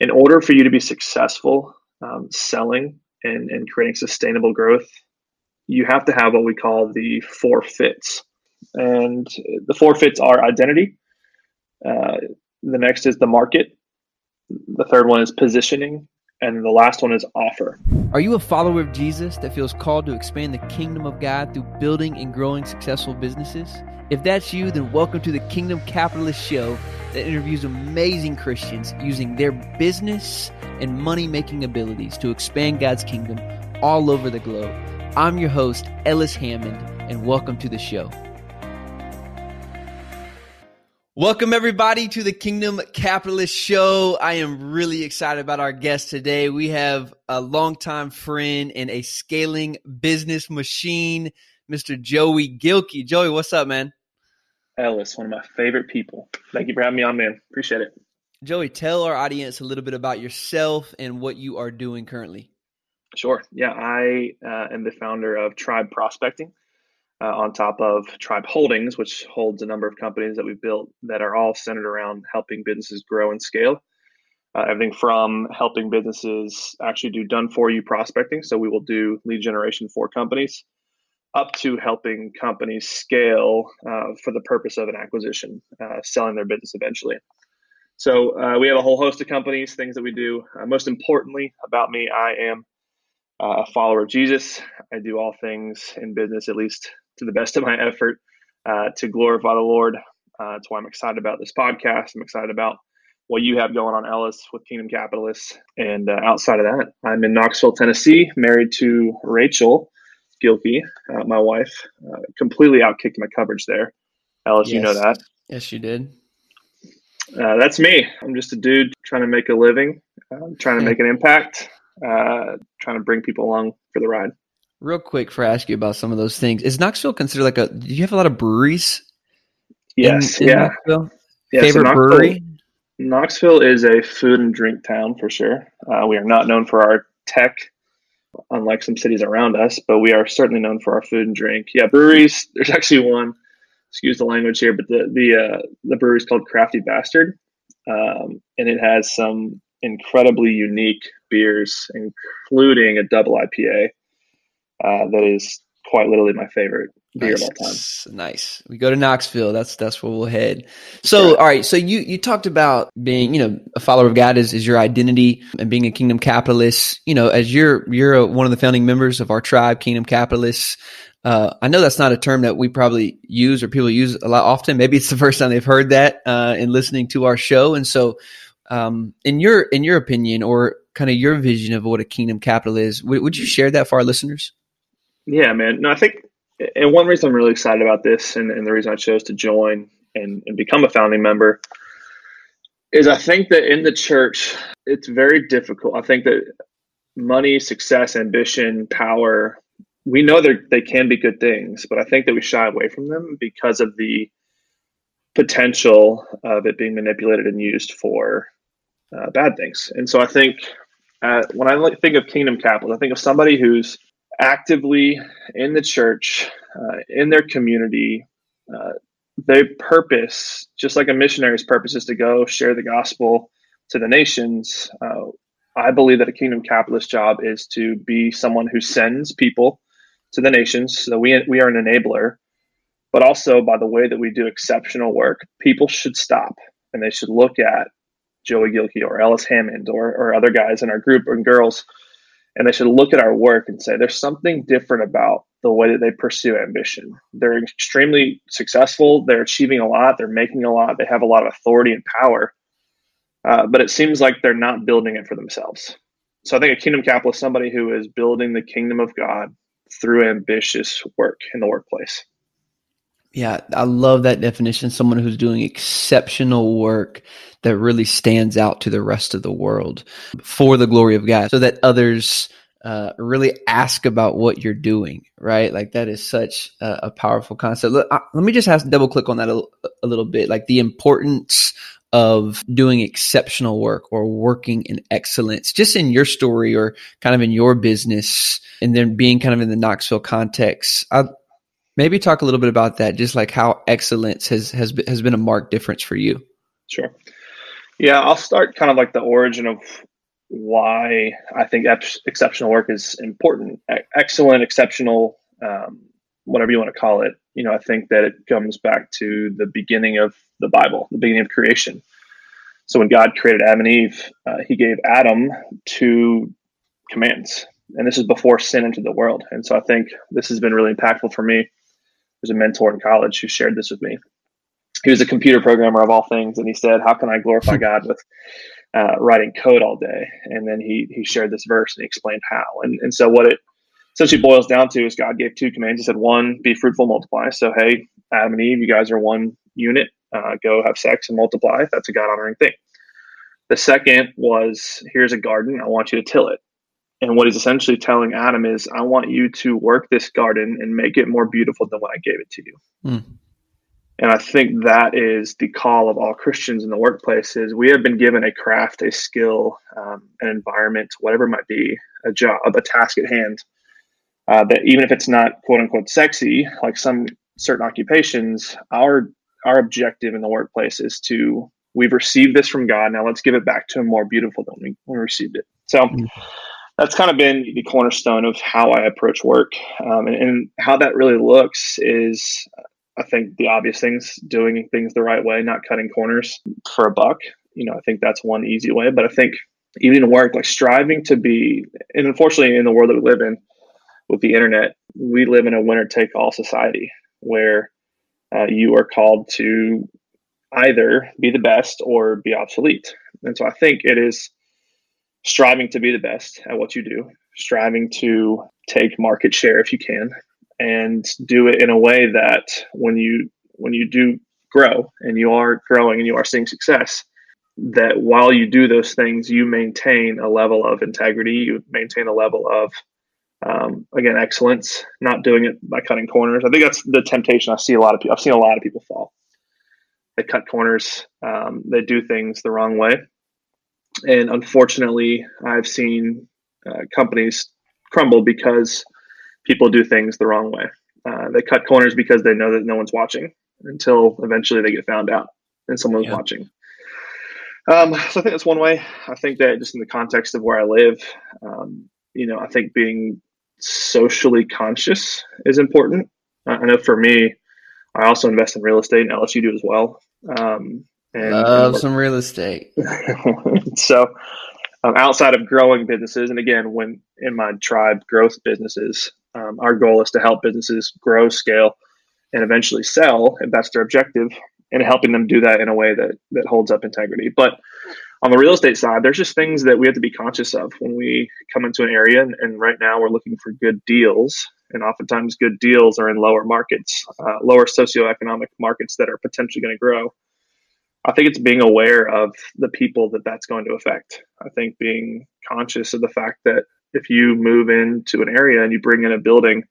in order for you to be successful um, selling and, and creating sustainable growth, you have to have what we call the four fits. And the four fits are identity. Uh, the next is the market. The third one is positioning. And the last one is offer. Are you a follower of Jesus that feels called to expand the kingdom of God through building and growing successful businesses? If that's you, then welcome to the Kingdom Capitalist Show that interviews amazing Christians using their business and money making abilities to expand God's kingdom all over the globe. I'm your host, Ellis Hammond, and welcome to the show. Welcome, everybody, to the Kingdom Capitalist Show. I am really excited about our guest today. We have a longtime friend and a scaling business machine, Mr. Joey Gilkey. Joey, what's up, man? Ellis, one of my favorite people. Thank you for having me on, man. Appreciate it. Joey, tell our audience a little bit about yourself and what you are doing currently. Sure. Yeah, I uh, am the founder of Tribe Prospecting uh, on top of Tribe Holdings, which holds a number of companies that we've built that are all centered around helping businesses grow and scale. Uh, everything from helping businesses actually do done for you prospecting. So we will do lead generation for companies up to helping companies scale uh, for the purpose of an acquisition, uh, selling their business eventually. So uh, we have a whole host of companies, things that we do. Uh, most importantly, about me, I am a follower of Jesus. I do all things in business, at least to the best of my effort uh, to glorify the Lord. Uh, that's why I'm excited about this podcast. I'm excited about what you have going on, Ellis, with Kingdom Capitalists. And uh, outside of that, I'm in Knoxville, Tennessee, married to Rachel Gilkey, uh, my wife. Uh, completely outkicked my coverage there. Ellis, yes. you know that. Yes, you did. Uh, that's me. I'm just a dude trying to make a living, trying to make an impact, trying to bring people along for the ride. Real quick, for I ask you about some of those things, is Knoxville considered like a? Do you have a lot of breweries? Yes. In, in yeah. Knoxville? Yeah, Favorite so Knoxville, brewery? Knoxville is a food and drink town for sure. Uh, we are not known for our tech, unlike some cities around us, but we are certainly known for our food and drink. Yeah, breweries. There's actually one. Excuse the language here, but the the uh, the brewery is called Crafty Bastard, um, and it has some incredibly unique beers, including a double IPA uh, that is quite literally my favorite beer nice. of all time. Nice. We go to Knoxville. That's that's where we'll head. So, all right. So you you talked about being, you know, a follower of God is, is your identity and being a kingdom capitalist. You know, as you're you're a, one of the founding members of our tribe, Kingdom Capitalists. Uh, I know that's not a term that we probably use or people use a lot often. Maybe it's the first time they've heard that uh, in listening to our show. And so, um, in your in your opinion, or kind of your vision of what a kingdom capitalist, would, would you share that for our listeners? Yeah, man. No, I think, and one reason I'm really excited about this, and, and the reason I chose to join and, and become a founding member, is I think that in the church, it's very difficult. I think that money, success, ambition, power, we know that they can be good things, but I think that we shy away from them because of the potential of it being manipulated and used for uh, bad things. And so I think uh, when I think of kingdom capital, I think of somebody who's actively in the church, uh, in their community. Uh, their purpose, just like a missionary's purpose, is to go share the gospel to the nations. Uh, I believe that a kingdom capitalist job is to be someone who sends people to the nations. So we we are an enabler, but also by the way that we do exceptional work, people should stop and they should look at Joey Gilkey or Ellis Hammond or, or other guys in our group and girls and they should look at our work and say there's something different about the way that they pursue ambition. They're extremely successful. They're achieving a lot. They're making a lot. They have a lot of authority and power. Uh, but it seems like they're not building it for themselves. So I think a kingdom capitalist is somebody who is building the kingdom of God through ambitious work in the workplace. Yeah, I love that definition. Someone who's doing exceptional work that really stands out to the rest of the world for the glory of God so that others uh, really ask about what you're doing, right? Like that is such a, a powerful concept. Let, uh, let, me just have double click on that a, a little bit, like the importance of doing exceptional work or working in excellence, just in your story or kind of in your business, and then being kind of in the Knoxville context. I, maybe talk a little bit about that, just like how excellence has has has been a marked difference for you. Sure. Yeah, I'll start kind of like the origin of why I think ex- exceptional work is important. Excellent, exceptional, um, whatever you want to call it. You know, I think that it comes back to the beginning of the Bible, the beginning of creation. So when God created Adam and Eve, uh, He gave Adam two commands, and this is before sin entered the world. And so I think this has been really impactful for me. There's a mentor in college who shared this with me. He was a computer programmer of all things, and he said, "How can I glorify God with uh, writing code all day?" And then he he shared this verse and he explained how. And and so what it essentially boils down to is God gave two commands. He said, "One, be fruitful, multiply." So hey, Adam and Eve, you guys are one unit. Uh, go have sex and multiply. That's a God honoring thing. The second was, "Here's a garden. I want you to till it." And what he's essentially telling Adam is, I want you to work this garden and make it more beautiful than when I gave it to you. Mm. And I think that is the call of all Christians in the workplace is we have been given a craft, a skill, um, an environment, whatever it might be, a job, a task at hand. Uh, that even if it's not quote unquote sexy, like some certain occupations, our our objective in the workplace is to we've received this from God. Now let's give it back to Him more beautiful than we, we received it. So mm-hmm. That's kind of been the cornerstone of how I approach work, um, and, and, how that really looks is I think the obvious things, doing things the right way, not cutting corners for a buck. You know, I think that's one easy way. But I think even in work, like striving to be, and unfortunately, in the world that we live in with the internet, we live in a winner take all society where uh, you are called to either be the best or be obsolete. And so I think it is striving to be the best at what you do, striving to take market share if you can, and do it in a way that when you when you do grow and you are growing and you are seeing success that while you do those things you maintain a level of integrity you maintain a level of um, again excellence not doing it by cutting corners. I think that's the temptation i see a lot of people i've seen a lot of people fall. They cut corners um, they do things the wrong way and unfortunately i've seen uh, companies crumble because people do things the wrong way. Uh, they cut corners because they know that no one's watching until eventually they get found out and someone's yeah. watching. Um, so I think that's one way. I think that just in the context of where I live, um, you know, I think being socially conscious is important. I know for me, I also invest in real estate, and Ellis you do as well. Um, and, Love and some real estate. so, um, outside of growing businesses, and again, when in my tribe growth businesses, um, our goal is to help businesses grow, scale, and eventually sell if that's their objective, and helping them do that in a way that that holds up integrity. But on the real estate side, there's just things that we have to be conscious of when we come into an area. And, and right now, we're looking for good deals, and oftentimes, good deals are in lower markets, uh, lower socioeconomic markets that are potentially going to grow. I think it's being aware of the people that that's going to affect. I think being conscious of the fact that if you move into an area and you bring in a building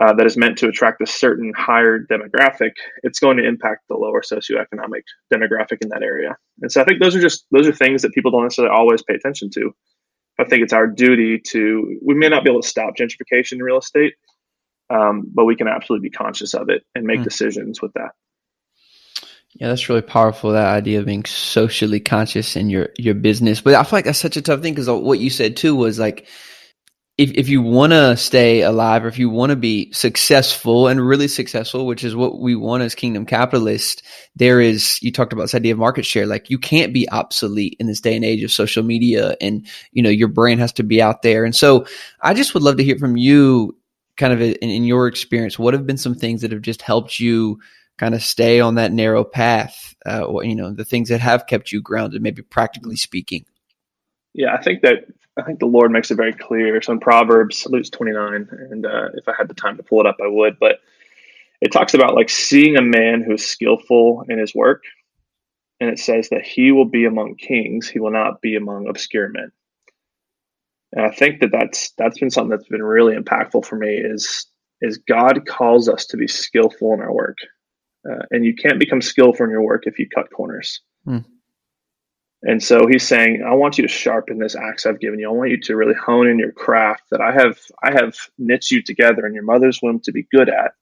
uh, that is meant to attract a certain higher demographic, it's going to impact the lower socioeconomic demographic in that area. And so I think those are just those are things that people don't necessarily always pay attention to. I think it's our duty to. We may not be able to stop gentrification in real estate, um, but we can absolutely be conscious of it and make mm. decisions with that. Yeah, that's really powerful. That idea of being socially conscious in your your business, but I feel like that's such a tough thing because uh, what you said too was like, if if you want to stay alive or if you want to be successful and really successful, which is what we want as kingdom capitalists, there is you talked about this idea of market share. Like you can't be obsolete in this day and age of social media, and you know your brand has to be out there. And so, I just would love to hear from you, kind of in, in your experience, what have been some things that have just helped you kind of stay on that narrow path uh, or you know the things that have kept you grounded maybe practically speaking. Yeah i think that i think the lord makes it very clear. So in proverbs luke 29 and uh, if i had the time to pull it up i would but it talks about like seeing a man who's skillful in his work and it says that he will be among kings he will not be among obscure men. And i think that that's that's been something that's been really impactful for me is is god calls us to be skillful in our work uh, and you can't become skillful in your work if you cut corners. Hmm. And so he's saying, I want you to sharpen this axe I've given you. I want you to really hone in your craft that I have I have knit you together in your mother's womb to be good at.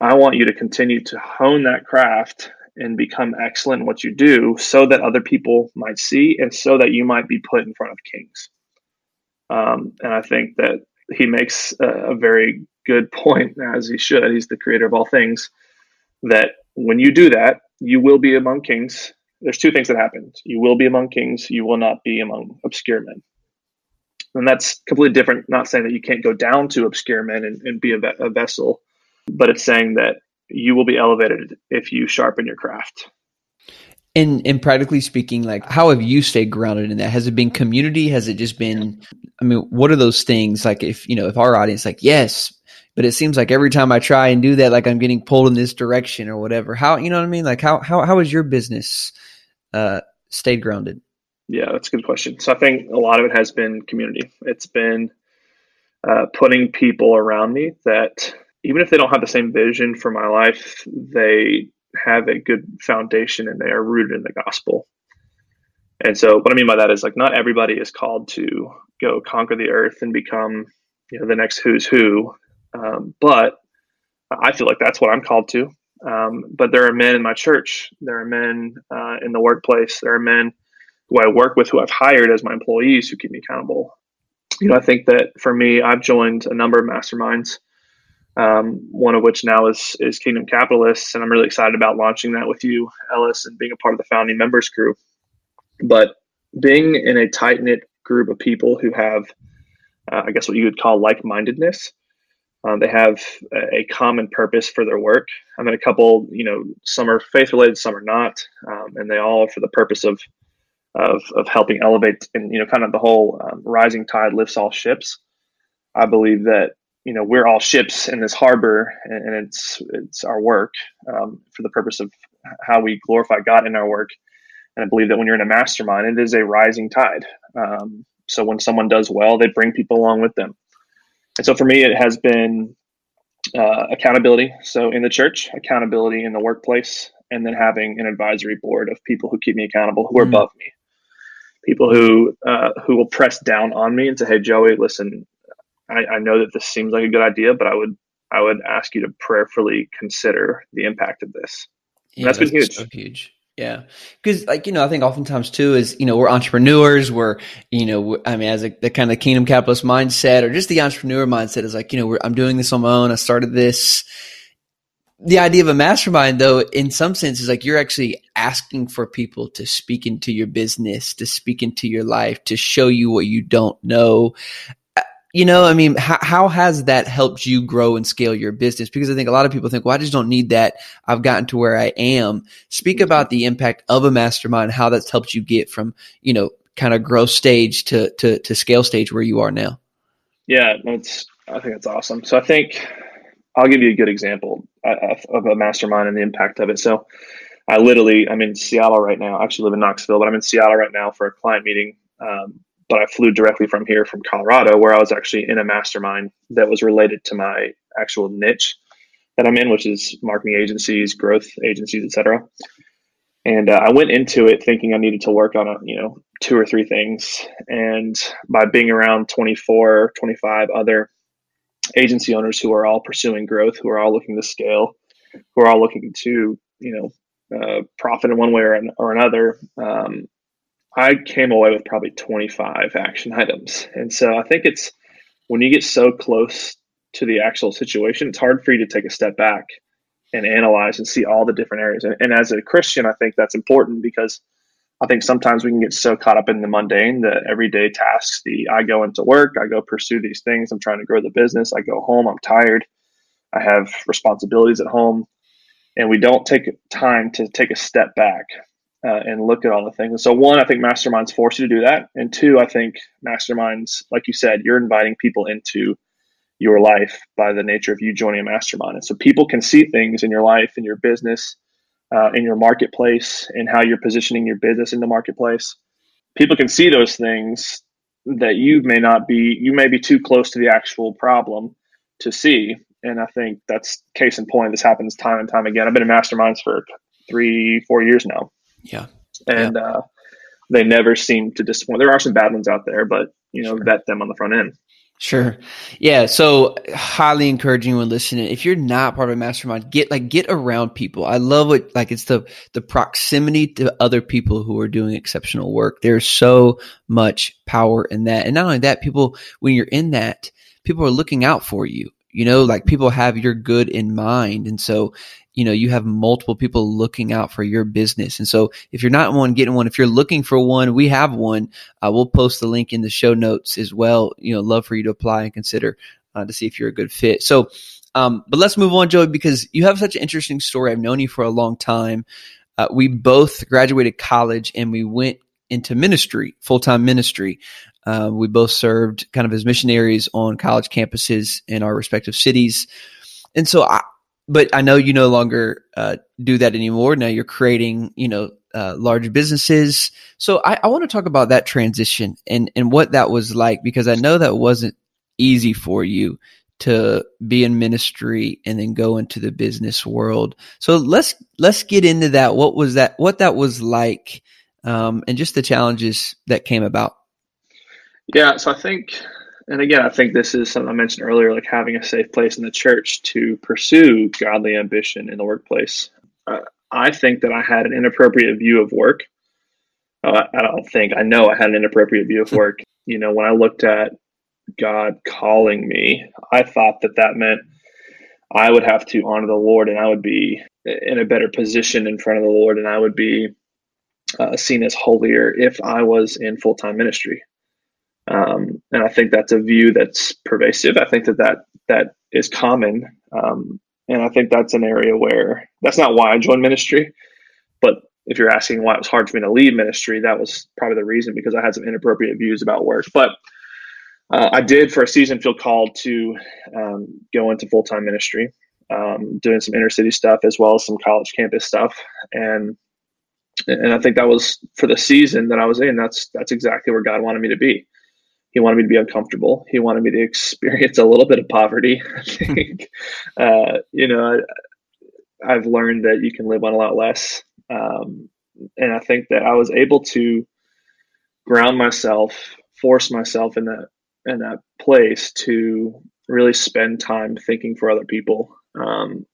I want you to continue to hone that craft and become excellent in what you do so that other people might see and so that you might be put in front of kings. Um, and I think that he makes a, a very good point, as he should. He's the creator of all things. That when you do that, you will be among kings. There's two things that happen. You will be among kings. You will not be among obscure men. And that's completely different. Not saying that you can't go down to obscure men and, and be a, a vessel, but it's saying that you will be elevated if you sharpen your craft. And and practically speaking, like how have you stayed grounded in that? Has it been community? Has it just been I mean, what are those things? Like if you know, if our audience like, yes, but it seems like every time I try and do that, like I'm getting pulled in this direction or whatever. How you know what I mean? Like how how how has your business uh stayed grounded? Yeah, that's a good question. So I think a lot of it has been community. It's been uh, putting people around me that even if they don't have the same vision for my life, they have a good foundation and they are rooted in the gospel. And so what I mean by that is like not everybody is called to go conquer the earth and become, you know, the next who's who. Um, but I feel like that's what I'm called to. Um, but there are men in my church. There are men uh, in the workplace. There are men who I work with who I've hired as my employees who keep me accountable. You know, I think that for me, I've joined a number of masterminds um, one of which now is is Kingdom Capitalists, and I'm really excited about launching that with you, Ellis, and being a part of the founding members crew. But being in a tight knit group of people who have, uh, I guess, what you would call like mindedness. Um, they have a, common purpose for their work. I'm in a couple, you know, some are faith related, some are not, um, and they all are for the purpose of of, of helping elevate and you know, kind of the whole um, rising tide lifts all ships. I believe that you know we're all ships in this harbor and, it's it's our work um, for the purpose of how we glorify god in our work and i believe that when you're in a mastermind it is a rising tide um, so when someone does well they bring people along with them and so for me it has been uh, accountability so in the church accountability in the workplace and then having an advisory board of people who keep me accountable who are mm-hmm. above me people who uh, who will press down on me and say hey joey listen I, I know that this seems like a good idea, but I would I would ask you to prayerfully consider the impact of this. Yeah, that's, that's been huge. So huge. Yeah. Cause like, you know, I think oftentimes too is, you know, we're entrepreneurs. We're, you know, I mean, as a, the kind of kingdom capitalist mindset or just the entrepreneur mindset is like, you know, I'm doing this on my own. I started this. The idea of a mastermind though, in some sense is like you're actually asking for people to speak into your business, to speak into your life, to show you what you don't know you know, I mean, how, how has that helped you grow and scale your business? Because I think a lot of people think, well, I just don't need that. I've gotten to where I am. Speak mm-hmm. about the impact of a mastermind, how that's helped you get from, you know, kind of growth stage to, to, to scale stage where you are now. Yeah, that's, I think that's awesome. So I think I'll give you a good example uh, of a mastermind and the impact of it. So I literally, I'm in Seattle right now. I actually live in Knoxville, but I'm in Seattle right now for a client meeting. Um, but I flew directly from here from Colorado, where I was actually in a mastermind that was related to my actual niche that I'm in, which is marketing agencies, growth agencies, etc. And uh, I went into it thinking I needed to work on a, you know, two or three things. And by being around 24, 25 other agency owners who are all pursuing growth, who are all looking to scale, who are all looking to, you know, uh, profit in one way or, an, or another, um, I came away with probably 25 action items. And so I think it's when you get so close to the actual situation, it's hard for you to take a step back and analyze and see all the different areas. And, and as a Christian, I think that's important because I think sometimes we can get so caught up in the mundane, the everyday tasks. The I go into work, I go pursue these things. I'm trying to grow the business. I go home, I'm tired. I have responsibilities at home. And we don't take time to take a step back uh, and look at all the things. And so, one, I think masterminds force you to do that, and two, I think masterminds, like you said, you're inviting people into your life by the nature of you joining a mastermind, and so people can see things in your life, in your business, uh, in your marketplace, and how you're positioning your business in the marketplace. People can see those things that you may not be, you may be too close to the actual problem to see. And I think that's case in point. This happens time and time again. I've been in masterminds for three, four years now. Yeah. And yeah. Uh, they never seem to disappoint. There are some bad ones out there, but you know, sure. vet them on the front end. Sure. Yeah. So highly encouraging when listening. If you're not part of a mastermind, get like get around people. I love it. Like it's the the proximity to other people who are doing exceptional work. There's so much power in that. And not only that, people when you're in that, people are looking out for you. You know, like people have your good in mind. And so you know, you have multiple people looking out for your business. And so if you're not one getting one, if you're looking for one, we have one. Uh, we'll post the link in the show notes as well. You know, love for you to apply and consider uh, to see if you're a good fit. So, um, but let's move on, Joey, because you have such an interesting story. I've known you for a long time. Uh, we both graduated college and we went into ministry, full time ministry. Uh, we both served kind of as missionaries on college campuses in our respective cities. And so I, but I know you no longer uh, do that anymore. Now you're creating, you know, uh, large businesses. So I, I want to talk about that transition and and what that was like because I know that wasn't easy for you to be in ministry and then go into the business world. So let's let's get into that. What was that? What that was like, um, and just the challenges that came about. Yeah. So I think and again, I think this is something I mentioned earlier, like having a safe place in the church to pursue godly ambition in the workplace. Uh, I think that I had an inappropriate view of work. Uh, I don't think I know I had an inappropriate view of work. you know, when I looked at God calling me, I thought that that meant I would have to honor the Lord and I would be in a better position in front of the Lord and I would be uh, seen as holier if I was in full time ministry. Um, and I think that's a view that's pervasive. I think that that, that is common. Um, and I think that's an area where that's not why I joined ministry. But if you're asking why it was hard for me to leave ministry, that was probably the reason because I had some inappropriate views about work. But uh, I did for a season feel called to um, go into full time ministry, um, doing some inner city stuff as well as some college campus stuff. And and I think that was for the season that I was in. That's that's exactly where God wanted me to be he wanted me to be uncomfortable. He wanted me to experience a little bit of poverty. I think, uh, you know, I, have learned that you can live on a lot less. Um, and I think that I was able to ground myself, force myself in that, in that place to really spend time thinking for other people. Um,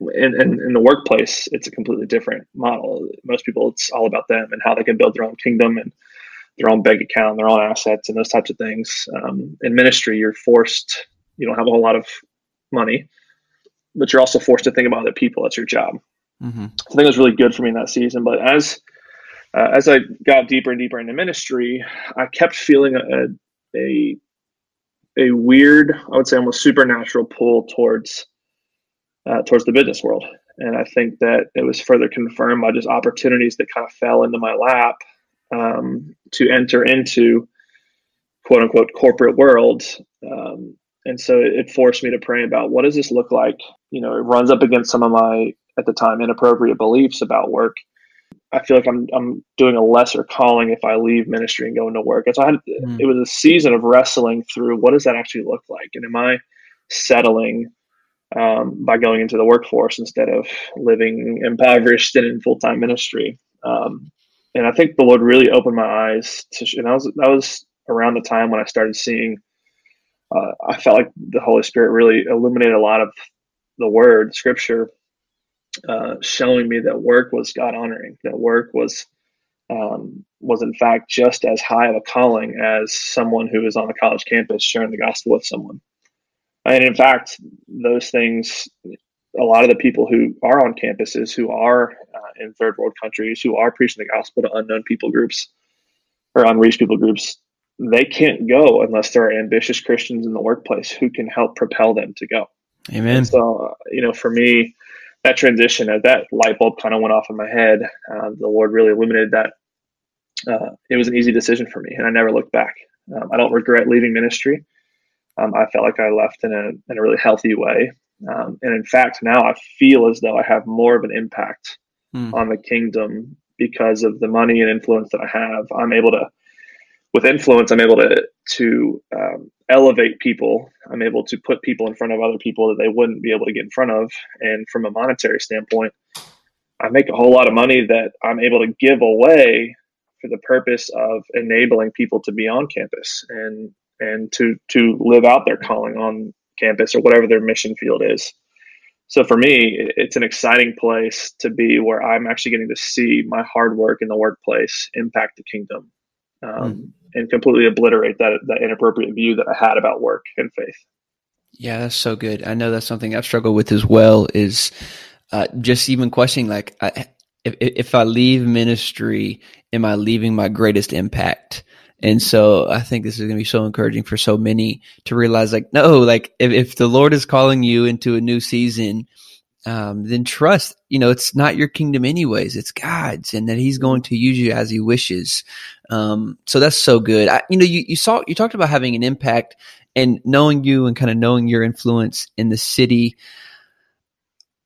and, and in the workplace, it's a completely different model. Most people, it's all about them and how they can build their own kingdom and their own bank account, their own assets, and those types of things. Um, in ministry, you're forced, you don't have a whole lot of money, but you're also forced to think about other people. That's your job. Mm-hmm. I think it was really good for me in that season. But as uh, as I got deeper and deeper into ministry, I kept feeling a, a a weird, I would say almost supernatural pull towards uh, towards the business world. And I think that it was further confirmed by just opportunities that kind of fell into my lap um, to enter into quote unquote corporate world. Um, and so it forced me to pray about what does this look like? You know, it runs up against some of my, at the time, inappropriate beliefs about work. I feel like I'm, I'm doing a lesser calling if I leave ministry and go into work. And so I had, mm. it was a season of wrestling through what does that actually look like? And am I settling um, by going into the workforce instead of living impoverished and in full time ministry? Um, and I think the Lord really opened my eyes to, and that was that was around the time when I started seeing. Uh, I felt like the Holy Spirit really illuminated a lot of the Word, Scripture, uh, showing me that work was God honoring. That work was um, was in fact just as high of a calling as someone who is on a college campus sharing the gospel with someone. And in fact, those things a lot of the people who are on campuses, who are uh, in third world countries, who are preaching the gospel to unknown people groups or unreached people groups, they can't go unless there are ambitious Christians in the workplace who can help propel them to go. Amen. And so, uh, you know, for me, that transition, as that light bulb kind of went off in my head, uh, the Lord really illuminated that. Uh, it was an easy decision for me, and I never looked back. Um, I don't regret leaving ministry. Um, I felt like I left in a in a really healthy way. Um, and in fact, now I feel as though I have more of an impact mm. on the kingdom because of the money and influence that I have. I'm able to, with influence, I'm able to to um, elevate people. I'm able to put people in front of other people that they wouldn't be able to get in front of. And from a monetary standpoint, I make a whole lot of money that I'm able to give away for the purpose of enabling people to be on campus. And and to to live out their calling on campus or whatever their mission field is. So for me, it's an exciting place to be where I'm actually getting to see my hard work in the workplace impact the kingdom um, mm. and completely obliterate that that inappropriate view that I had about work and faith. Yeah, that's so good. I know that's something I've struggled with as well. Is uh, just even questioning like, I, if if I leave ministry, am I leaving my greatest impact? And so I think this is going to be so encouraging for so many to realize like, no, like if, if the Lord is calling you into a new season, um, then trust, you know, it's not your kingdom anyways. It's God's and that he's going to use you as he wishes. Um, so that's so good. I, you know, you, you saw, you talked about having an impact and knowing you and kind of knowing your influence in the city.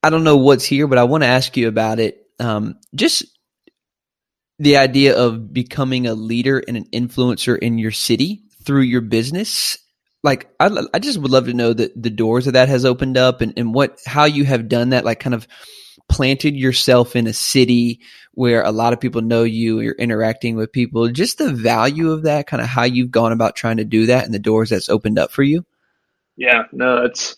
I don't know what's here, but I want to ask you about it. Um, just the idea of becoming a leader and an influencer in your city through your business. Like I, I just would love to know that the doors of that has opened up and, and what how you have done that like kind of planted yourself in a city where a lot of people know you you're interacting with people. Just the value of that kind of how you've gone about trying to do that and the doors that's opened up for you. Yeah no it's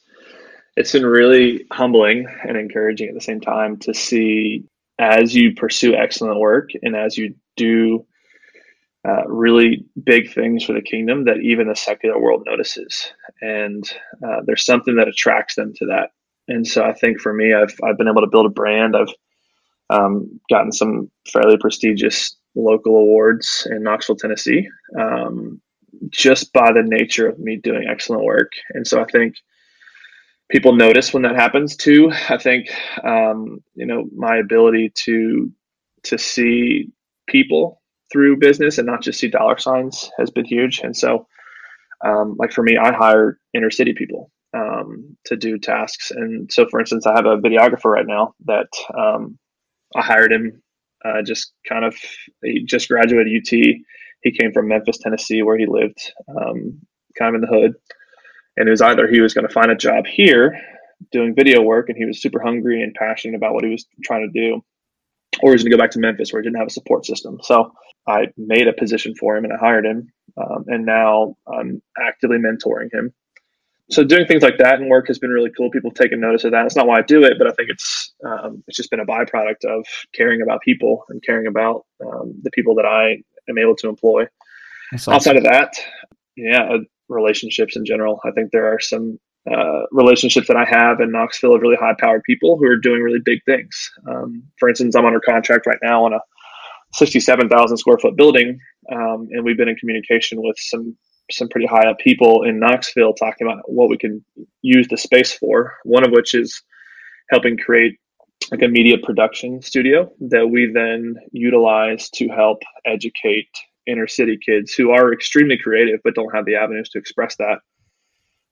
it's been really humbling and encouraging at the same time to see as you pursue excellent work and as you do uh, really big things for the kingdom that even the secular world notices, and uh, there's something that attracts them to that. And so I think for me, I've I've been able to build a brand. I've um, gotten some fairly prestigious local awards in Knoxville, Tennessee, um, just by the nature of me doing excellent work. And so I think people notice when that happens too. I think um, you know my ability to to see people through business and not just see dollar signs has been huge. And so, um, like for me, I hire inner city people um, to do tasks. And so, for instance, I have a videographer right now that um, I hired him. Uh, just kind of, he just graduated UT. He came from Memphis, Tennessee, where he lived, um, kind of in the hood and it was either he was going to find a job here doing video work and he was super hungry and passionate about what he was trying to do or he was going to go back to memphis where he didn't have a support system. So i made a position for him and i hired him um, and now i'm actively mentoring him. So doing things like that and work has been really cool. People taking notice of that. It's not why i do it but i think it's um, it's just been a byproduct of caring about people and caring about um, the people that i am able to employ. Awesome. outside of that yeah relationships in general. I think there are some uh, relationships that I have in Knoxville of really high powered people who are doing really big things. Um, for instance, I'm under contract right now on a 67,000 square foot building, um, and we've been in communication with some some pretty high up people in Knoxville talking about what we can use the space for. One of which is helping create like a media production studio that we then utilize to help educate inner city kids who are extremely creative but don't have the avenues to express that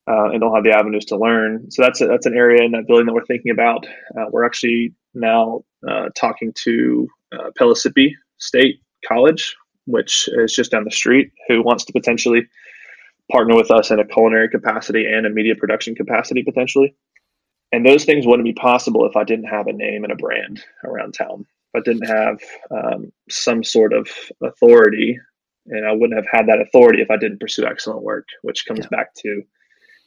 uh, and don't have the avenues to learn. So that's a, that's an area in that building that we're thinking about. Uh, we're actually now uh, talking to uh, Pellissippi State College, which is just down the street, who wants to potentially partner with us in a culinary capacity and a media production capacity potentially. And those things wouldn't be possible if I didn't have a name and a brand around town. I didn't have um, some sort of authority, and I wouldn't have had that authority if I didn't pursue excellent work, which comes yeah. back to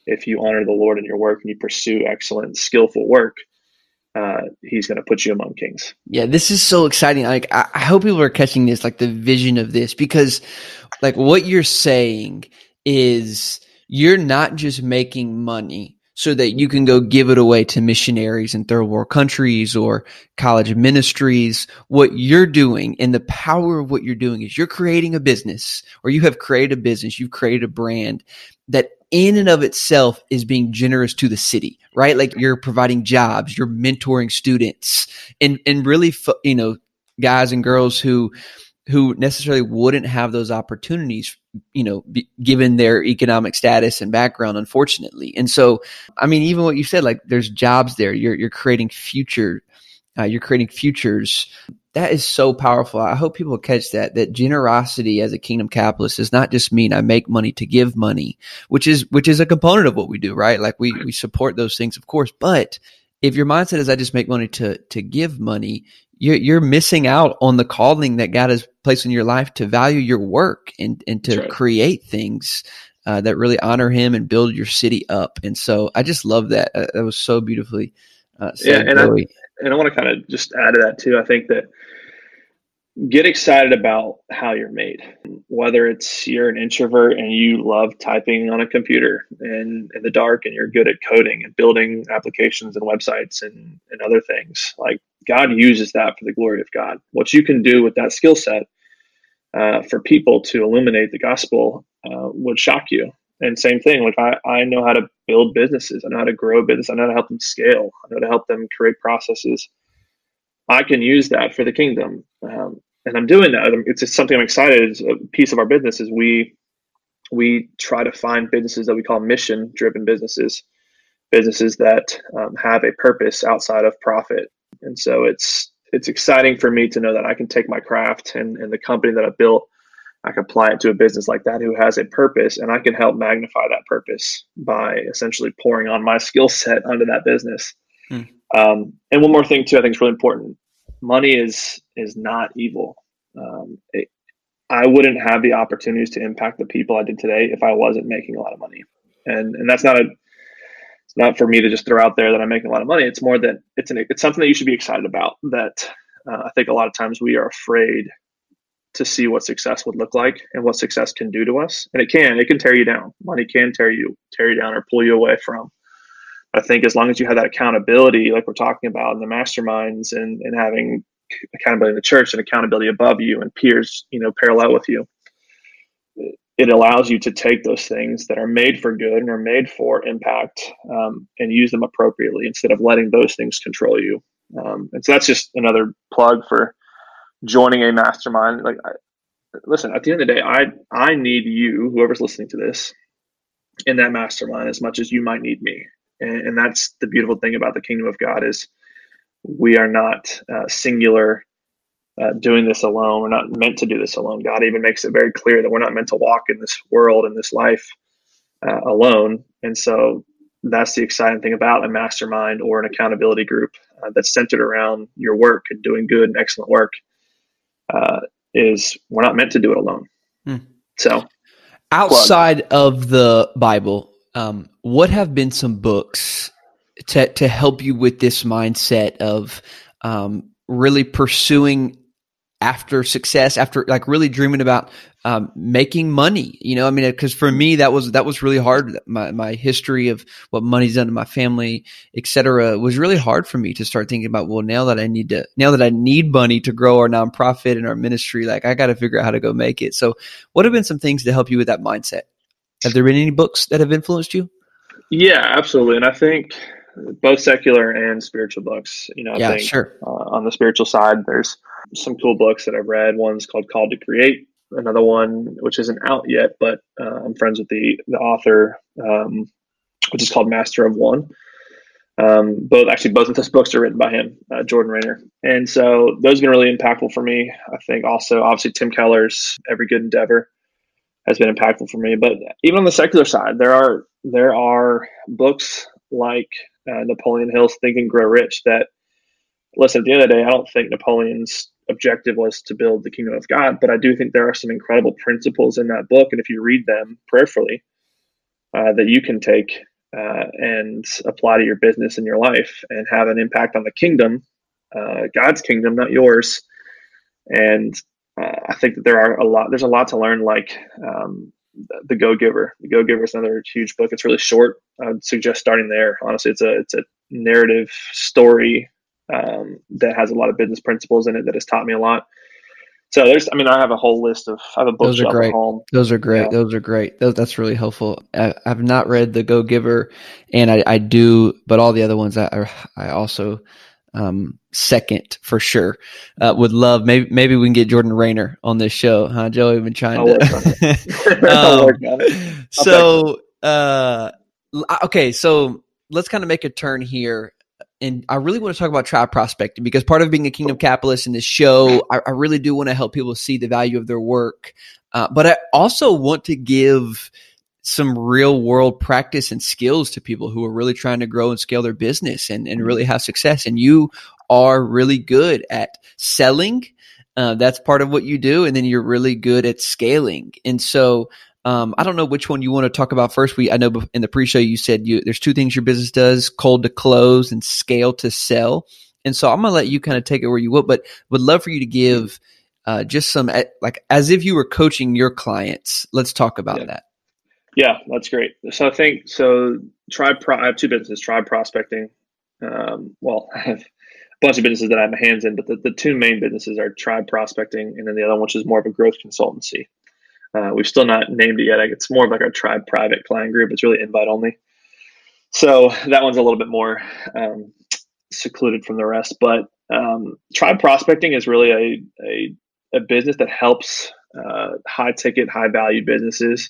if you honor the Lord in your work and you pursue excellent, skillful work, uh, he's going to put you among kings. Yeah, this is so exciting. Like, I, I hope people are catching this, like the vision of this, because like what you're saying is you're not just making money so that you can go give it away to missionaries in third world countries or college ministries. What you're doing and the power of what you're doing is you're creating a business or you have created a business, you've created a brand that in and of itself is being generous to the city, right? Like you're providing jobs, you're mentoring students and, and really, you know, guys and girls who who necessarily wouldn't have those opportunities, you know, given their economic status and background, unfortunately. And so, I mean, even what you said, like there's jobs there. You're you're creating future, uh, you're creating futures. That is so powerful. I hope people catch that. That generosity as a kingdom capitalist does not just mean I make money to give money, which is which is a component of what we do, right? Like we we support those things, of course, but if your mindset is I just make money to to give money, you're, you're missing out on the calling that God has placed in your life to value your work and, and to right. create things uh, that really honor Him and build your city up. And so I just love that. Uh, that was so beautifully uh, said. Yeah, and I, and I want to kind of just add to that too. I think that get excited about how you're made. Whether it's you're an introvert and you love typing on a computer and in the dark and you're good at coding and building applications and websites and, and other things, like God uses that for the glory of God. What you can do with that skill set uh, for people to illuminate the gospel uh, would shock you. And same thing, like I, I know how to build businesses. I know how to grow business. I know how to help them scale. I know how to help them create processes I can use that for the kingdom. Um, and I'm doing that. It's just something I'm excited. It's a piece of our business is we we try to find businesses that we call mission driven businesses, businesses that um, have a purpose outside of profit. And so it's it's exciting for me to know that I can take my craft and, and the company that I built, I can apply it to a business like that who has a purpose, and I can help magnify that purpose by essentially pouring on my skill set onto that business. Hmm. Um, and one more thing too, I think is really important. Money is is not evil. Um, it, I wouldn't have the opportunities to impact the people I did today if I wasn't making a lot of money. And and that's not a not for me to just throw out there that I'm making a lot of money. It's more that it's an it's something that you should be excited about. That uh, I think a lot of times we are afraid to see what success would look like and what success can do to us. And it can it can tear you down. Money can tear you tear you down or pull you away from I think as long as you have that accountability, like we're talking about in the masterminds and, and having accountability in the church and accountability above you and peers, you know, parallel with you, it allows you to take those things that are made for good and are made for impact um, and use them appropriately instead of letting those things control you. Um, and so that's just another plug for joining a mastermind. Like, I, listen, at the end of the day, I I need you, whoever's listening to this, in that mastermind as much as you might need me and, and that's the beautiful thing about the kingdom of God is we are not uh, singular uh, doing this alone. We're not meant to do this alone. God even makes it very clear that we're not meant to walk in this world in this life uh, alone. And so that's the exciting thing about a mastermind or an accountability group uh, that's centered around your work and doing good and excellent work. Uh, is we're not meant to do it alone. Hmm. So, outside plug. of the Bible, um, what have been some books to to help you with this mindset of um, really pursuing after success, after like really dreaming about um, making money? You know, I mean, because for me that was that was really hard. My my history of what money's done to my family, etc., was really hard for me to start thinking about. Well, now that I need to, now that I need money to grow our nonprofit and our ministry, like I got to figure out how to go make it. So, what have been some things to help you with that mindset? Have there been any books that have influenced you? Yeah, absolutely. And I think both secular and spiritual books. You know, I yeah, think sure. Uh, on the spiritual side, there's some cool books that I've read. One's called Called to Create. Another one, which isn't out yet, but uh, I'm friends with the the author, um, which is called Master of One. Um, both actually, both of those books are written by him, uh, Jordan Raynor, and so those have been really impactful for me. I think also, obviously, Tim Keller's Every Good Endeavor has been impactful for me. But even on the secular side, there are there are books like uh, Napoleon Hill's Think and Grow Rich that listen. At the end of the day, I don't think Napoleon's objective was to build the kingdom of God, but I do think there are some incredible principles in that book, and if you read them prayerfully, uh, that you can take uh, and apply to your business and your life and have an impact on the kingdom, uh, God's kingdom, not yours. And uh, I think that there are a lot. There's a lot to learn. Like um, the Go Giver. The Go Giver is another huge book. It's really short. I would suggest starting there. Honestly, it's a it's a narrative story um, that has a lot of business principles in it that has taught me a lot. So there's, I mean, I have a whole list of, I have a bookshelf Those are great. at home. Those are great. Yeah. Those are great. Those, that's really helpful. I, have not read the Go Giver, and I, I, do, but all the other ones I, I also um, second for sure. Uh, would love maybe maybe we can get Jordan Raynor on this show, huh? Joey been trying to. um, so uh, okay, so let's kind of make a turn here. And I really want to talk about tribe prospecting because part of being a kingdom capitalist in this show, I, I really do want to help people see the value of their work. Uh, but I also want to give some real world practice and skills to people who are really trying to grow and scale their business and, and really have success. And you are really good at selling. Uh, that's part of what you do. And then you're really good at scaling. And so Um, I don't know which one you want to talk about first. We I know in the pre-show you said you there's two things your business does: cold to close and scale to sell. And so I'm gonna let you kind of take it where you will, but would love for you to give uh, just some like as if you were coaching your clients. Let's talk about yeah. that. Yeah, that's great. So I think so. Tribe, Pro, I have two businesses: Tribe Prospecting. Um, well, I have a bunch of businesses that I have my hands in, but the, the two main businesses are Tribe Prospecting, and then the other one, which is more of a growth consultancy. Uh, we've still not named it yet. It's more of like our Tribe Private client group. It's really invite only. So that one's a little bit more um, secluded from the rest. But um, Tribe Prospecting is really a, a, a business that helps uh, high ticket, high value businesses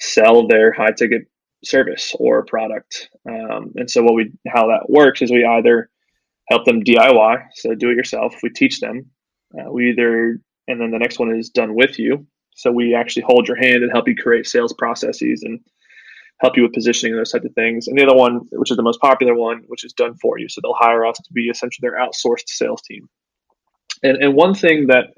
sell their high ticket service or product. Um, and so what we how that works is we either help them DIY, so do it yourself. We teach them. Uh, we either and then the next one is done with you. So we actually hold your hand and help you create sales processes and help you with positioning those types of things. And the other one, which is the most popular one, which is done for you. So they'll hire us to be essentially their outsourced sales team. And and one thing that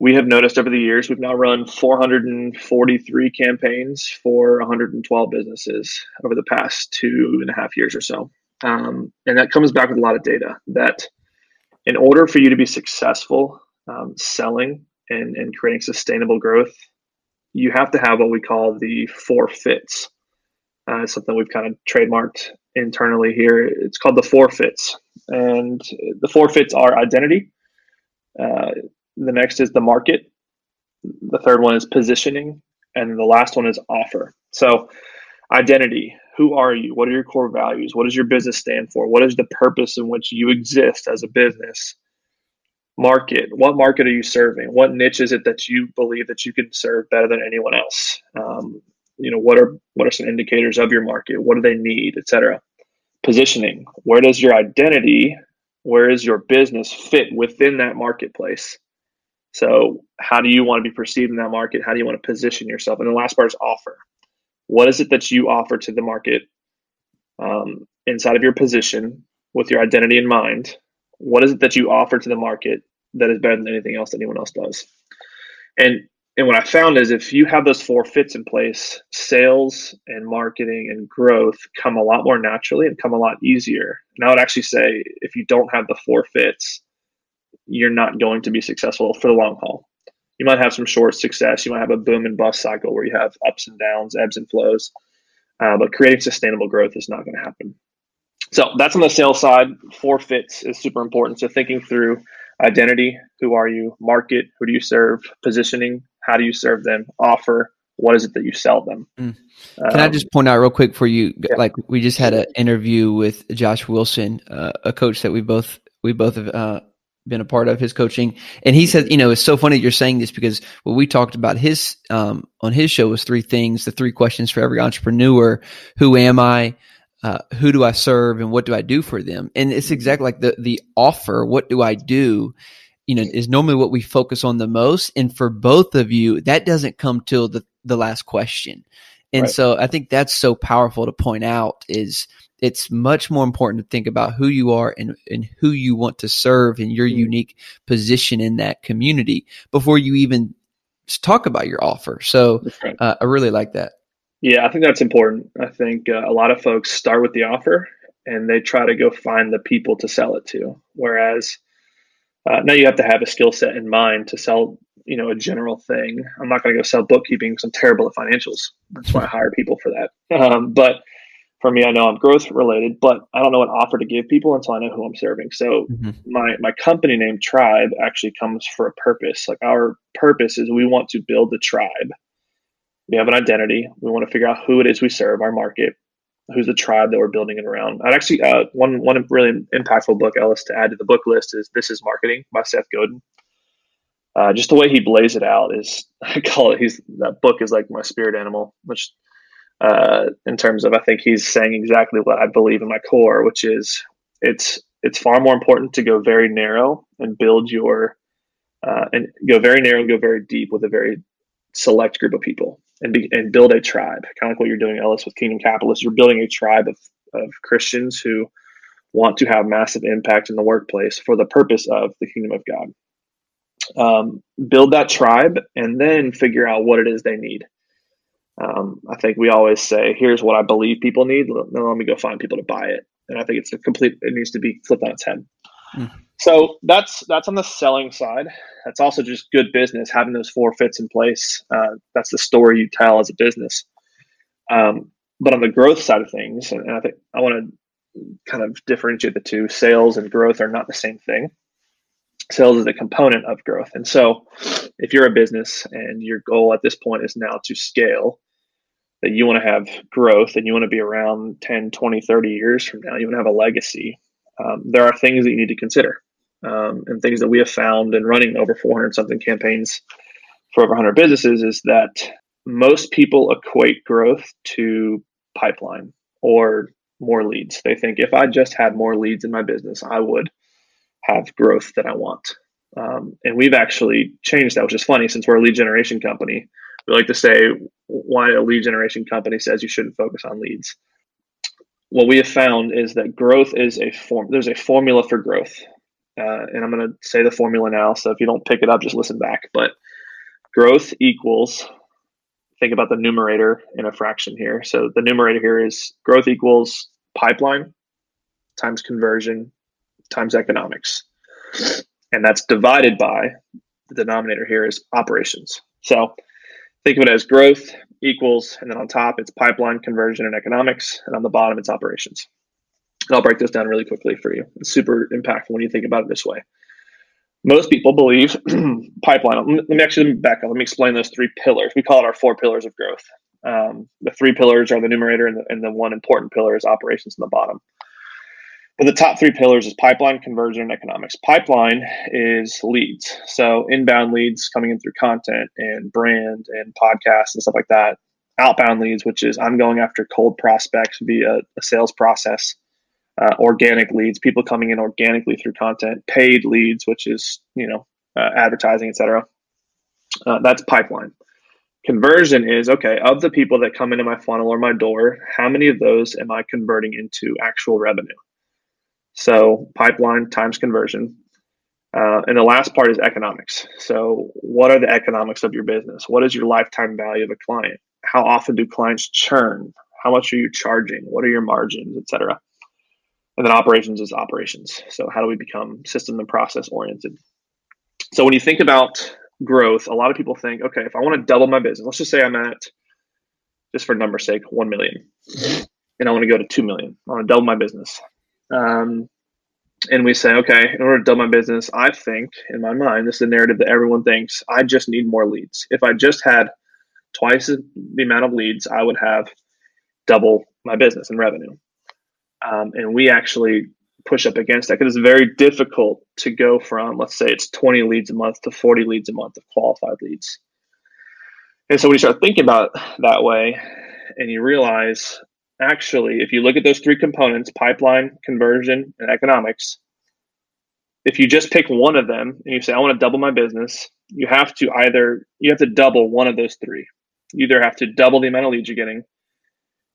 we have noticed over the years, we've now run 443 campaigns for 112 businesses over the past two and a half years or so. Um, and that comes back with a lot of data that in order for you to be successful um, selling and, and creating sustainable growth, you have to have what we call the four fits. Uh, something we've kind of trademarked internally here. It's called the four fits. And the four fits are identity, uh, the next is the market. The third one is positioning. And the last one is offer. So, identity who are you? What are your core values? What does your business stand for? What is the purpose in which you exist as a business? Market. What market are you serving? What niche is it that you believe that you can serve better than anyone else? Um, you know, what are what are some indicators of your market? What do they need, etc. Positioning. Where does your identity, where is your business fit within that marketplace? So, how do you want to be perceived in that market? How do you want to position yourself? And the last part is offer. What is it that you offer to the market um, inside of your position with your identity in mind? What is it that you offer to the market that is better than anything else that anyone else does? And and what I found is if you have those four fits in place, sales and marketing and growth come a lot more naturally and come a lot easier. And I would actually say if you don't have the four fits, you're not going to be successful for the long haul. You might have some short success. You might have a boom and bust cycle where you have ups and downs, ebbs and flows. Uh, but creating sustainable growth is not going to happen. So that's on the sales side. Four fits is super important. So thinking through identity, who are you? Market, who do you serve? Positioning, how do you serve them? Offer, what is it that you sell them? Mm. Can um, I just point out real quick for you? Yeah. Like we just had an interview with Josh Wilson, uh, a coach that we both we both have uh, been a part of his coaching. And he said, you know, it's so funny you're saying this because what we talked about his um, on his show was three things, the three questions for every entrepreneur: Who am I? Uh, who do I serve, and what do I do for them? And it's exactly like the the offer. What do I do? You know, is normally what we focus on the most. And for both of you, that doesn't come till the the last question. And right. so I think that's so powerful to point out is it's much more important to think about who you are and, and who you want to serve and your mm-hmm. unique position in that community before you even talk about your offer. So uh, I really like that. Yeah, I think that's important. I think uh, a lot of folks start with the offer and they try to go find the people to sell it to. Whereas uh, now you have to have a skill set in mind to sell, you know, a general thing. I'm not going to go sell bookkeeping because I'm terrible at financials. That's why I hire people for that. Um, but for me, I know I'm growth related, but I don't know what offer to give people until I know who I'm serving. So mm-hmm. my my company name Tribe actually comes for a purpose. Like our purpose is we want to build the tribe. We have an identity. We want to figure out who it is we serve, our market, who's the tribe that we're building it around. I'd actually uh, one one really impactful book, Ellis, to add to the book list is This Is Marketing by Seth Godin. Uh, just the way he blays it out is I call it he's that book is like my spirit animal, which uh, in terms of I think he's saying exactly what I believe in my core, which is it's it's far more important to go very narrow and build your uh, and go very narrow and go very deep with a very select group of people and be, and build a tribe, kind of like what you're doing, Ellis, with Kingdom Capitalists. You're building a tribe of of Christians who want to have massive impact in the workplace for the purpose of the kingdom of God. Um, build that tribe and then figure out what it is they need Um, I think we always say, "Here's what I believe people need." Now let me go find people to buy it, and I think it's a complete. It needs to be flipped on its head. Mm. So that's that's on the selling side. That's also just good business having those four fits in place. Uh, that's the story you tell as a business. Um, but on the growth side of things, and I think I want to kind of differentiate the two. Sales and growth are not the same thing. Sales is a component of growth, and so if you're a business and your goal at this point is now to scale, that you want to have growth and you want to be around 10, 20, 30 years from now, you want to have a legacy. Um, there are things that you need to consider um, and things that we have found in running over 400 something campaigns for over 100 businesses is that most people equate growth to pipeline or more leads. They think if I just had more leads in my business, I would have growth that I want. Um, and we've actually changed that, which is funny since we're a lead generation company. We like to say why a lead generation company says you shouldn't focus on leads. What we have found is that growth is a form. There's a formula for growth, uh, and I'm going to say the formula now. So if you don't pick it up, just listen back. But growth equals. Think about the numerator in a fraction here. So the numerator here is growth equals pipeline times conversion times economics, and that's divided by the denominator here is operations. So think of it as growth equals, and then on top it's pipeline conversion and economics, and on the bottom it's operations. And I'll break this down really quickly for you. It's super impactful when you think about it this way. Most people believe pipeline. Let me actually back up. Let me explain those three pillars. We call it our four pillars of growth. Um, the three pillars are the numerator, and the, and the one important pillar is operations in the bottom. But the top three pillars is pipeline, conversion, and economics. Pipeline is leads. So inbound leads coming in through content and brand and podcasts and stuff like that. Outbound leads, which is I'm going after cold prospects via a sales process uh, organic leads, people coming in organically through content, paid leads, which is you know uh, advertising, etc. Uh, that's pipeline. Conversion is okay of the people that come into my funnel or my door. How many of those am I converting into actual revenue? So pipeline times conversion. Uh, and the last part is economics. So, what are the economics of your business? What is your lifetime value of a client? How often do clients churn? How much are you charging? What are your margins, et cetera? And then operations is operations. So how do we become system and process oriented? So when you think about growth, a lot of people think, okay, if I want to double my business, let's just say I'm at, just for number's sake, 1 million, and I want to go to 2 million. I want to double my business. Um, and we say, okay, in order to double my business, I think in my mind, this is the narrative that everyone thinks I just need more leads. If I just had twice the amount of leads, I would have double my business and revenue. Um, and we actually push up against that because it's very difficult to go from, let's say it's 20 leads a month to 40 leads a month of qualified leads. And so when you start thinking about that way and you realize actually, if you look at those three components pipeline, conversion, and economics if you just pick one of them and you say, I want to double my business, you have to either, you have to double one of those three. You either have to double the amount of leads you're getting,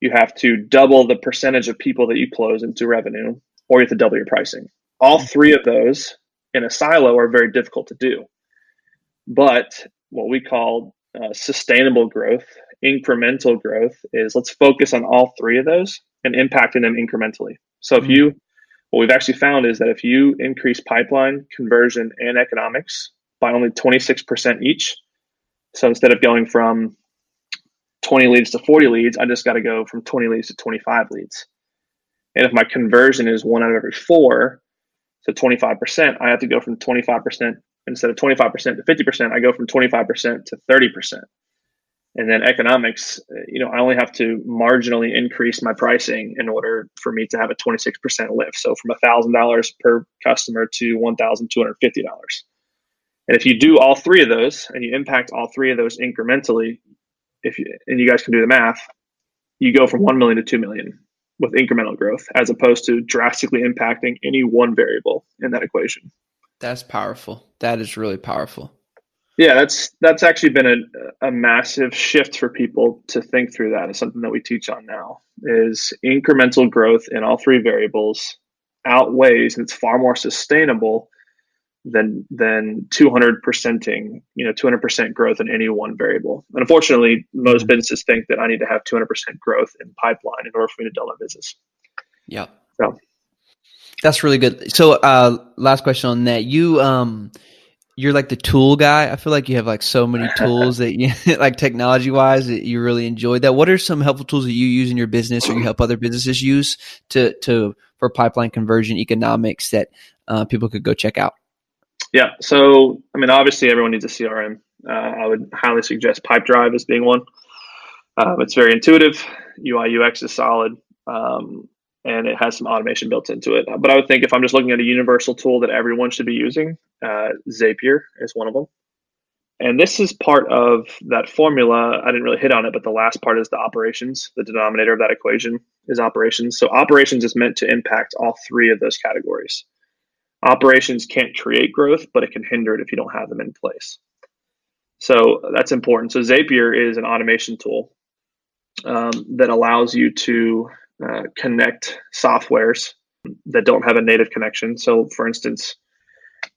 you have to double the percentage of people that you close into revenue, or you have to double your pricing. All mm-hmm. three of those in a silo are very difficult to do. But what we call uh, sustainable growth, incremental growth, is let's focus on all three of those and impacting them incrementally. So if mm-hmm. you, what we've actually found is that if you increase pipeline, conversion, and economics by only 26% each, so instead of going from 20 leads to 40 leads, I just got to go from 20 leads to 25 leads. And if my conversion is one out of every four, so 25%, I have to go from 25% instead of 25% to 50%, I go from 25% to 30%. And then economics, uh, you know, I only have to marginally increase my pricing in order for me to have a 26% lift. So from $1,000 per customer to $1,250. And if you do all three of those and you impact all three of those incrementally, if you, and you guys can do the math, you go from 1 million to 2 million with incremental growth as opposed to drastically impacting any one variable in that equation. That's powerful. That is really powerful. Yeah, that's that's actually been a, a massive shift for people to think through that. Is something that we teach on now. Is incremental growth in all three variables outweighs and it's far more sustainable than than 200 percenting you know 200 percent growth in any one variable and unfortunately most mm-hmm. businesses think that i need to have 200 percent growth in pipeline in order for me to double my business yeah so that's really good so uh last question on that you um you're like the tool guy i feel like you have like so many tools that you like technology wise that you really enjoyed that what are some helpful tools that you use in your business or you help other businesses use to to for pipeline conversion economics that uh, people could go check out yeah. So, I mean, obviously, everyone needs a CRM. Uh, I would highly suggest Pipedrive as being one. Um, it's very intuitive. UI UX is solid, um, and it has some automation built into it. But I would think if I'm just looking at a universal tool that everyone should be using, uh, Zapier is one of them. And this is part of that formula. I didn't really hit on it, but the last part is the operations. The denominator of that equation is operations. So operations is meant to impact all three of those categories. Operations can't create growth, but it can hinder it if you don't have them in place. So that's important. So Zapier is an automation tool um, that allows you to uh, connect softwares that don't have a native connection. So, for instance,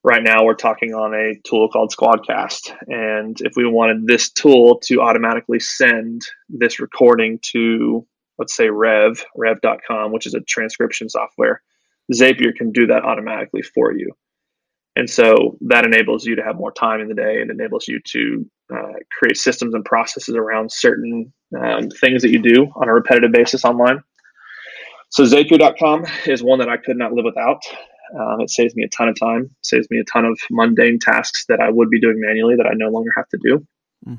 right now we're talking on a tool called Squadcast. And if we wanted this tool to automatically send this recording to, let's say, Rev, rev.com, which is a transcription software, Zapier can do that automatically for you. And so that enables you to have more time in the day and enables you to uh, create systems and processes around certain um, things that you do on a repetitive basis online. So Zapier.com is one that I could not live without. Um, it saves me a ton of time, saves me a ton of mundane tasks that I would be doing manually that I no longer have to do. Mm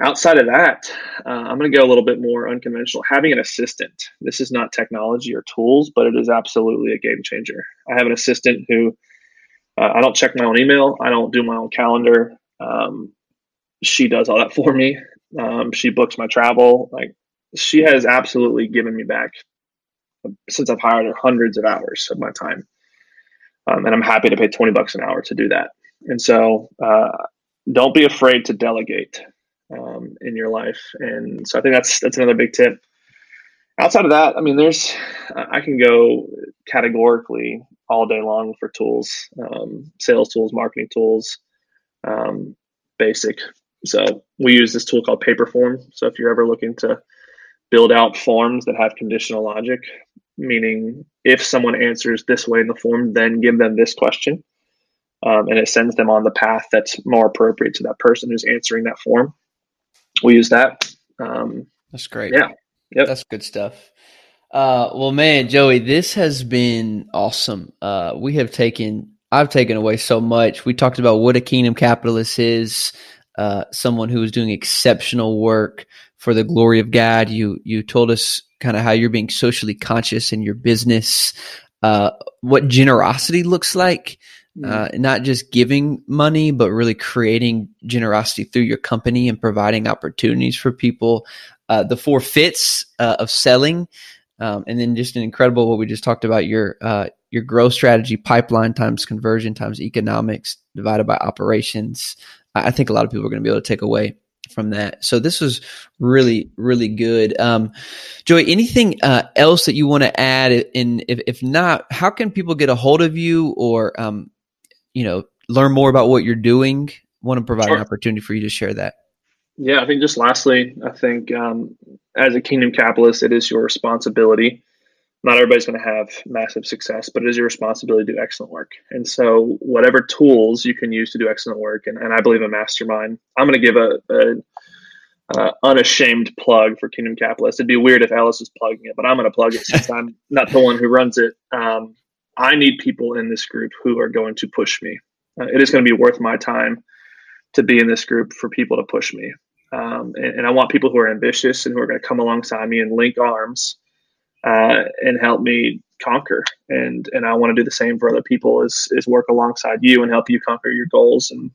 outside of that, uh, I'm going to go a little bit more unconventional. Having an assistant. This is not technology or tools, but it is absolutely a game changer. I have an assistant who uh, I don't check my own email. I don't do my own calendar. Um, she does all that for me. Um, she books my travel. Like she has absolutely given me back since I've hired hundreds of hours of my time. Um, and I'm happy to pay 20 bucks an hour to do that. And so, uh, don't be afraid to delegate um, in your life. And so I think that's that's another big tip. Outside of that, I mean, there's I can go categorically all day long for tools, um, sales tools, marketing tools, um, basic. So we use this tool called Paperform. So if you're ever looking to build out forms that have conditional logic, meaning if someone answers this way in the form, then give them this question. Um, and it sends them on the path that's more appropriate to that person who's answering that form we use that. Um, That's great. Yeah. Yep. That's good stuff. Uh, well, man, Joey, this has been awesome. Uh, we have taken, I've taken away so much. We talked about what a kingdom capitalist is, uh, someone who is doing exceptional work for the glory of God. You, you told us kind of how you're being socially conscious in your business, uh, what generosity looks like uh, not just giving money, but really creating generosity through your company and providing opportunities for people. Uh, the four fits uh, of selling, um, and then just an incredible what we just talked about your uh, your growth strategy, pipeline times conversion times economics divided by operations. I think a lot of people are going to be able to take away from that. So this was really, really good. Um, Joey, anything uh, else that you want to add? And if, if not, how can people get a hold of you or um, you know, learn more about what you're doing, want to provide sure. an opportunity for you to share that. Yeah, I think just lastly, I think um, as a kingdom capitalist, it is your responsibility. Not everybody's going to have massive success, but it is your responsibility to do excellent work. And so, whatever tools you can use to do excellent work, and, and I believe a mastermind, I'm going to give a, a uh, unashamed plug for Kingdom Capitalist. It'd be weird if Ellis was plugging it, but I'm going to plug it since I'm not the one who runs it. Um, I need people in this group who are going to push me. Uh, it is going to be worth my time to be in this group for people to push me. Um, and, and, I want people who are ambitious and who are going to come alongside me and link arms uh, and help me conquer. And and I want to do the same for other people is is work alongside you and help you conquer your goals. And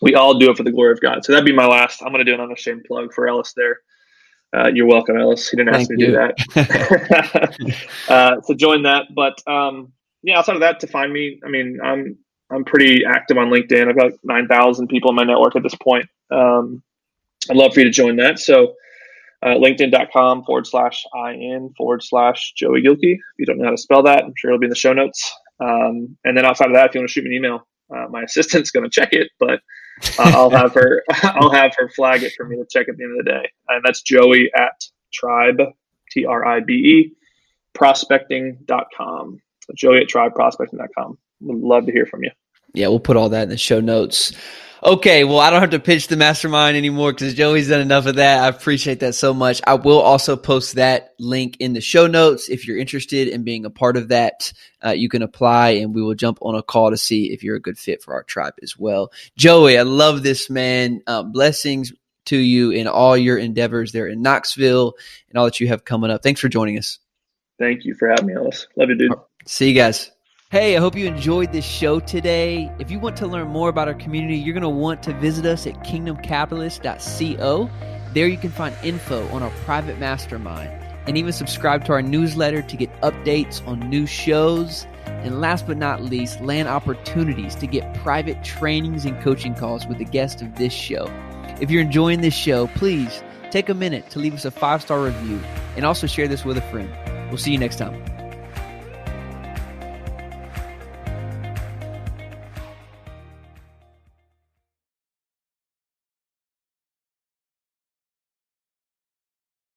we all do it for the glory of God. So that'd be my last. I'm going to do an unashamed plug for Ellis there. Uh, you're welcome, Ellis. He didn't ask Thank me you. to do that. uh, so join that. But um, yeah, outside of that, to find me, I mean, I'm I'm pretty active on LinkedIn. I've got nine thousand people in my network at this point. Um, I'd love for you to join that. So, uh, LinkedIn.com forward slash in forward slash Joey Gilkey. If you don't know how to spell that, I'm sure it'll be in the show notes. Um, and then outside of that, if you want to shoot me an email, Uh, my assistant's going to check it, but uh, I'll have her I'll have her flag it for me to check at the end of the day. And that's Joey at tribe T R I B E prospecting.com. Joey at tribeprospecting.com. Would love to hear from you. Yeah, we'll put all that in the show notes. Okay, well, I don't have to pitch the mastermind anymore because Joey's done enough of that. I appreciate that so much. I will also post that link in the show notes. If you're interested in being a part of that, uh, you can apply and we will jump on a call to see if you're a good fit for our tribe as well. Joey, I love this man. Um, blessings to you in all your endeavors there in Knoxville and all that you have coming up. Thanks for joining us. Thank you for having me, Ellis. Love you, dude. See you guys. Hey, I hope you enjoyed this show today. If you want to learn more about our community, you're going to want to visit us at kingdomcapitalist.co. There you can find info on our private mastermind and even subscribe to our newsletter to get updates on new shows. And last but not least, land opportunities to get private trainings and coaching calls with the guest of this show. If you're enjoying this show, please take a minute to leave us a five star review and also share this with a friend. We'll see you next time.